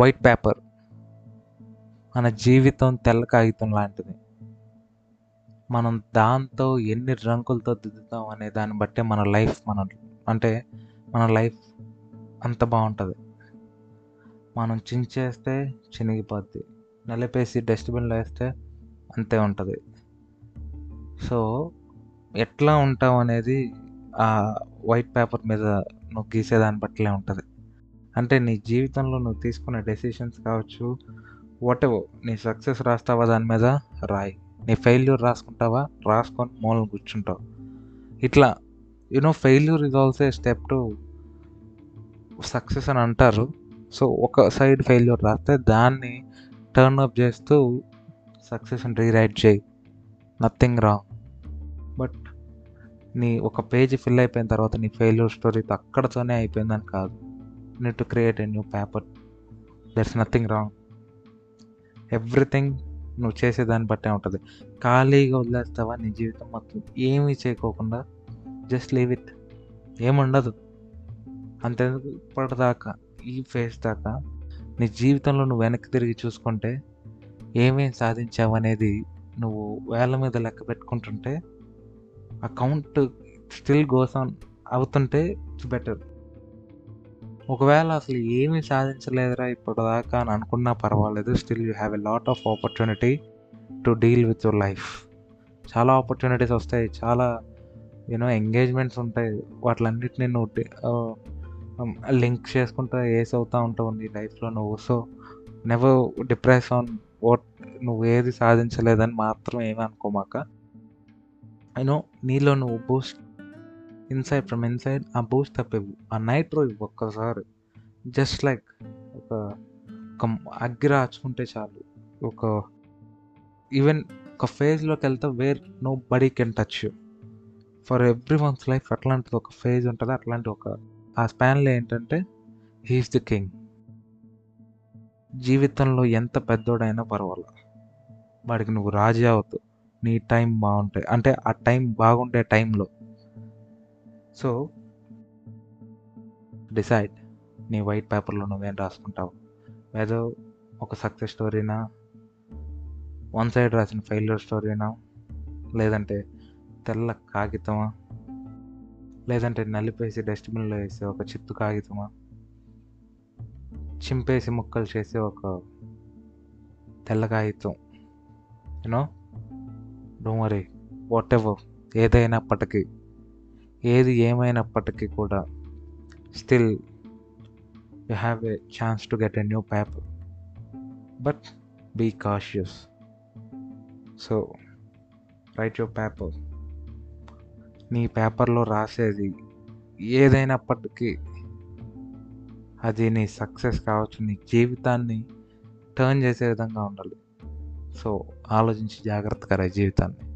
White paper మన జీవితం తెల్ల కాగితం లాంటిది. మనం దాంతో ఎన్ని రంగులతో దిద్దుతాం అనే దాన్ని బట్టే మన లైఫ్ మన అంటే మన లైఫ్ అంత బాగుంటుంది. మనం చించేస్తే చినిగిపోద్ది. నలిపేసి డస్ట్బిన్లో వేస్తే అంతే ఉంటుంది. సో ఎట్లా ఉంటాం అనేది ఆ వైట్ పేపర్ మీద నువ్వు గీసేదాన్ని బట్టిలే ఉంటుంది. అంటే నీ జీవితంలో నువ్వు తీసుకునే డెసిషన్స్ కావచ్చు వాట్ ఎవర్ నీ సక్సెస్ రాస్తావా దాని మీద? రాయి. నీ ఫెయిల్యూర్ రాసుకుంటావా? రాసుకొని మూలం కూర్చుంటావు. ఇట్లా you know failure is also step to success అని అంటారు. సో ఒక సైడ్ ఫెయిల్యూర్ రాస్తే దాన్ని టర్న్ అప్ చేస్తూ సక్సెస్ని రీరైట్ చేయి. నథింగ్ రాంగ్ బట్ నీ ఒక పేజ్ ఫిల్ అయిపోయిన తర్వాత నీ ఫెయిల్యూర్ స్టోరీ అక్కడతోనే అయిపోయిందని కాదు. Need to create a new paper there's nothing wrong everything నువ్వు చేసేదాన్ని బట్టే ఉంటుంది. ఖాళీగా వదిలేస్తావా నీ జీవితం మొత్తం? ఏమీ చేయకోకుండా జస్ట్ లీవ్ ఇట్ ఏముండదు అంతేందుకు? ఇప్పటిదాకా ఈ ఫేస్ దాకా నీ జీవితంలో నువ్వు వెనక్కి తిరిగి చూసుకుంటే ఏమేమి సాధించావు అనేది నువ్వు వేల మీద లెక్క పెట్టుకుంటుంటే ఆ స్టిల్ గోస్ ఆన్ అవుతుంటే ఇట్స్ బెటర్ ఒకవేళ అసలు ఏమీ సాధించలేదురా ఇప్పటిదాకా అని అనుకున్నా పర్వాలేదు. Still you have a lot of opportunity to deal with your life చాలా ఆపర్చునిటీస్ వస్తాయి. చాలా యూనో ఎంగేజ్మెంట్స్ ఉంటాయి. వాటిలన్నిటిని నువ్వు లింక్ చేసుకుంటూ ఏస్ అవుతూ ఉంటావు నీ లైఫ్లో నువ్వు. So never depress on what నువ్వు ఏది సాధించలేదని మాత్రం ఏమీ అనుకోమాక యూనో నీలో నువ్వు బూస్ట్ ఇన్సైడ్ ఫ్రమ్ ఇన్సైడ్ ఆ బూస్ట్ అప్ ఇవ్వు. ఆ నైట్రో ఇవ్వు ఒక్కసారి. జస్ట్ లైక్ ఒక ఒక అగ్గి రాచుకుంటే చాలు. ఒక ఈవెన్ ఒక ఫేజ్లోకి వెళ్తే where nobody can touch you for everyone's life అట్లాంటిది ఒక ఫేజ్ ఉంటుంది. అట్లాంటి ఒక ఆ స్పాన్లో ఏంటంటే హీస్ ది కింగ్ జీవితంలో ఎంత పెద్దోడైనా పర్వాలా? వాడికి నువ్వు రాజీ అవుతావు. నీ టైం బాగుంటాయి. అంటే ఆ టైం బాగుండే టైంలో సో డిసైడ్ నీ వైట్ పేపర్లో నువ్వేం రాసుకుంటావు? ఏదో ఒక సక్సెస్ స్టోరీనా వన్ సైడ్ రాసిన ఫెయిల్యూర్ స్టోరీనా లేదంటే తెల్ల కాగితమా? లేదంటే నలిపేసి డస్ట్బిన్లో వేసే ఒక చిత్తు కాగితమా? చింపేసి ముక్కలు చేసే ఒక తెల్ల కాగితం. You know don't worry whatever ఏదైనప్పటికీ. ఏది ఏమైనప్పటికీ కూడా still you have a chance to get a new paper but be cautious so write your paper నీ పేపర్లో రాసేది ఏదైనప్పటికీ అది నీ సక్సెస్ కావచ్చు నీ జీవితాన్ని టర్న్ చేసే విధంగా ఉండాలి. సో ఆలోచించి జాగ్రత్తగా రా జీవితాన్ని.